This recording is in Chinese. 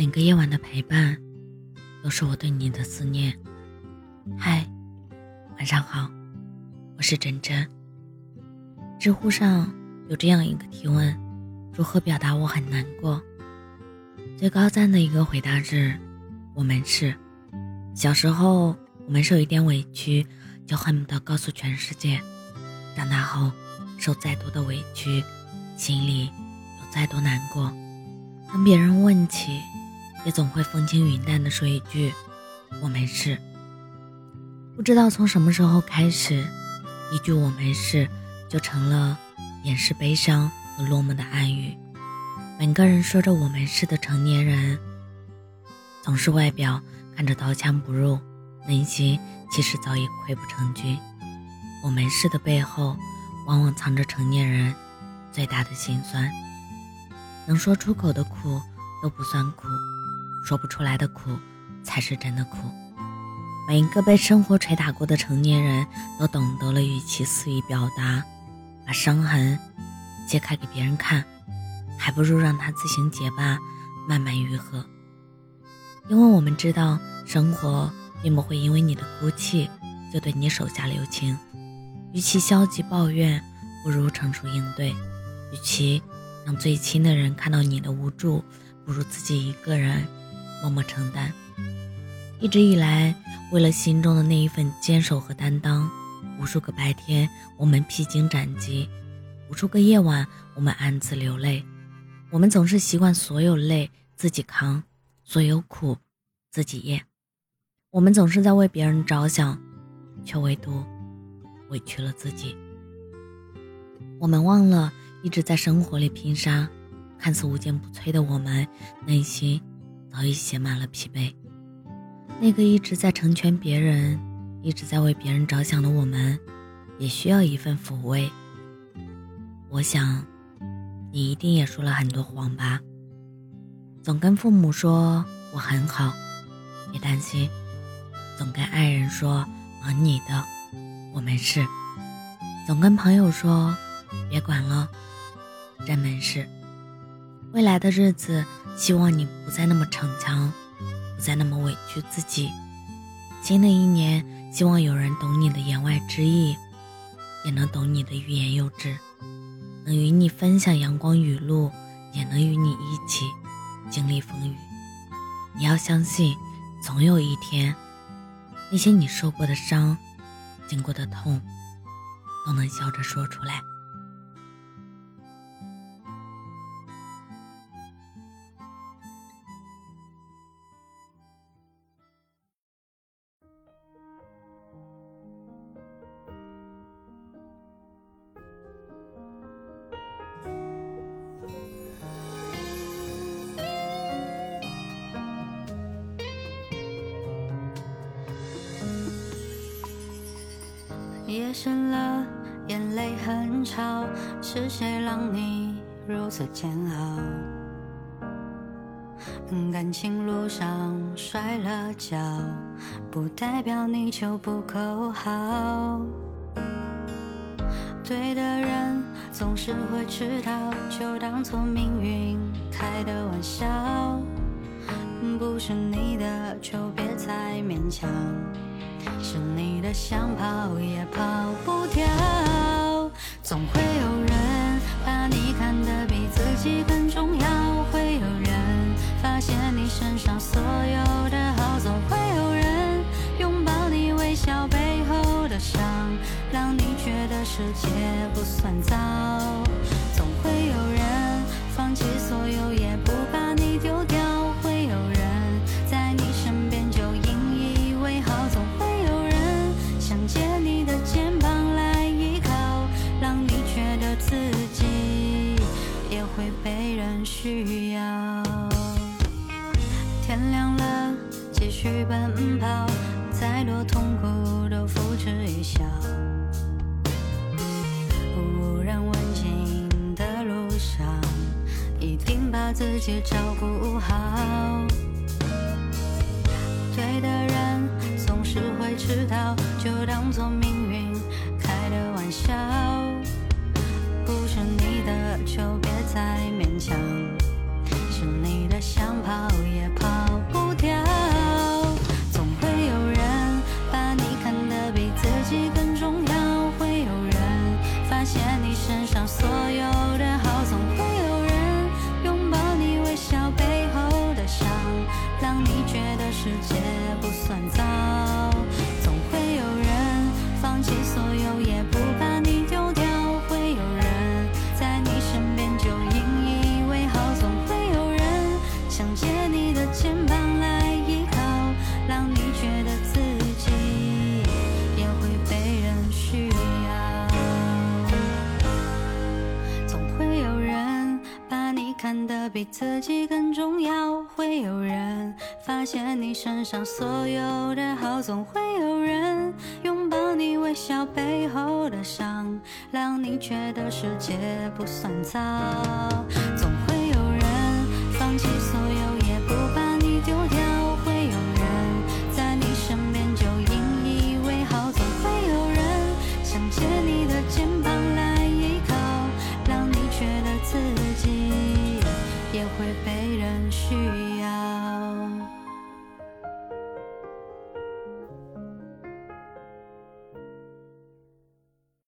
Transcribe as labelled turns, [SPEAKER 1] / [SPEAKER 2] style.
[SPEAKER 1] 每个夜晚的陪伴，都是我对你的思念。嗨，晚上好，我是真真。知乎上有这样一个提问：如何表达我很难过？最高赞的一个回答是：我们是。小时候，我们受一点委屈，就恨不得告诉全世界；长大后，受再多的委屈，心里有再多难过，当别人问起。也总会风轻云淡地说一句：“我没事。”不知道从什么时候开始，一句“我没事”就成了掩饰悲伤和落寞的暗语。每个人说着“我没事”的成年人，总是外表看着刀枪不入，内心其实早已溃不成军。“我没事”的背后，往往藏着成年人最大的心酸。能说出口的苦都不算苦。说不出来的苦，才是真的苦。每一个被生活捶打过的成年人都懂得了，与其肆意表达，把伤痕揭开给别人看，还不如让他自行结疤，慢慢愈合。因为我们知道，生活并不会因为你的哭泣就对你手下留情。与其消极抱怨，不如成熟应对；与其让最亲的人看到你的无助，不如自己一个人。默默承担，一直以来，为了心中的那一份坚守和担当，无数个白天我们披荆斩棘，无数个夜晚我们暗自流泪。我们总是习惯所有累自己扛，所有苦自己咽。我们总是在为别人着想，却唯独委屈了自己。我们忘了一直在生活里拼杀，看似无坚不摧的我们，内心。早已写满了疲惫。那个一直在成全别人、一直在为别人着想的我们，也需要一份抚慰。我想，你一定也说了很多谎吧？总跟父母说我很好，别担心；总跟爱人说忙你的，我没事；总跟朋友说别管了，真没事。未来的日子。希望你不再那么逞强，不再那么委屈自己。新的一年，希望有人懂你的言外之意，也能懂你的欲言又止，能与你分享阳光雨露，也能与你一起经历风雨。你要相信，总有一天，那些你受过的伤、经过的痛，都能笑着说出来。
[SPEAKER 2] 夜深了，眼泪很吵，是谁让你如此煎熬？感情路上摔了跤，不代表你就不够好。对的人总是会迟到，就当做命运开的玩笑。不是你的就别再勉强。是你的，想跑也跑不掉。总会有人把你看得比自己更重要，会有人发现你身上所有的好，总会有人拥抱你微笑背后的伤，让你觉得世界不算糟。的肩膀来依靠，让你觉得自己也会被人需要。天亮了，继续奔跑，再多痛苦都付之一笑。无人问津的路上，一定把自己照顾好。对的人总是会迟到，就当做自己更重要。会有人发现你身上所有的好，总会有人拥抱你微笑背后的伤，让你觉得世界不算糟。总会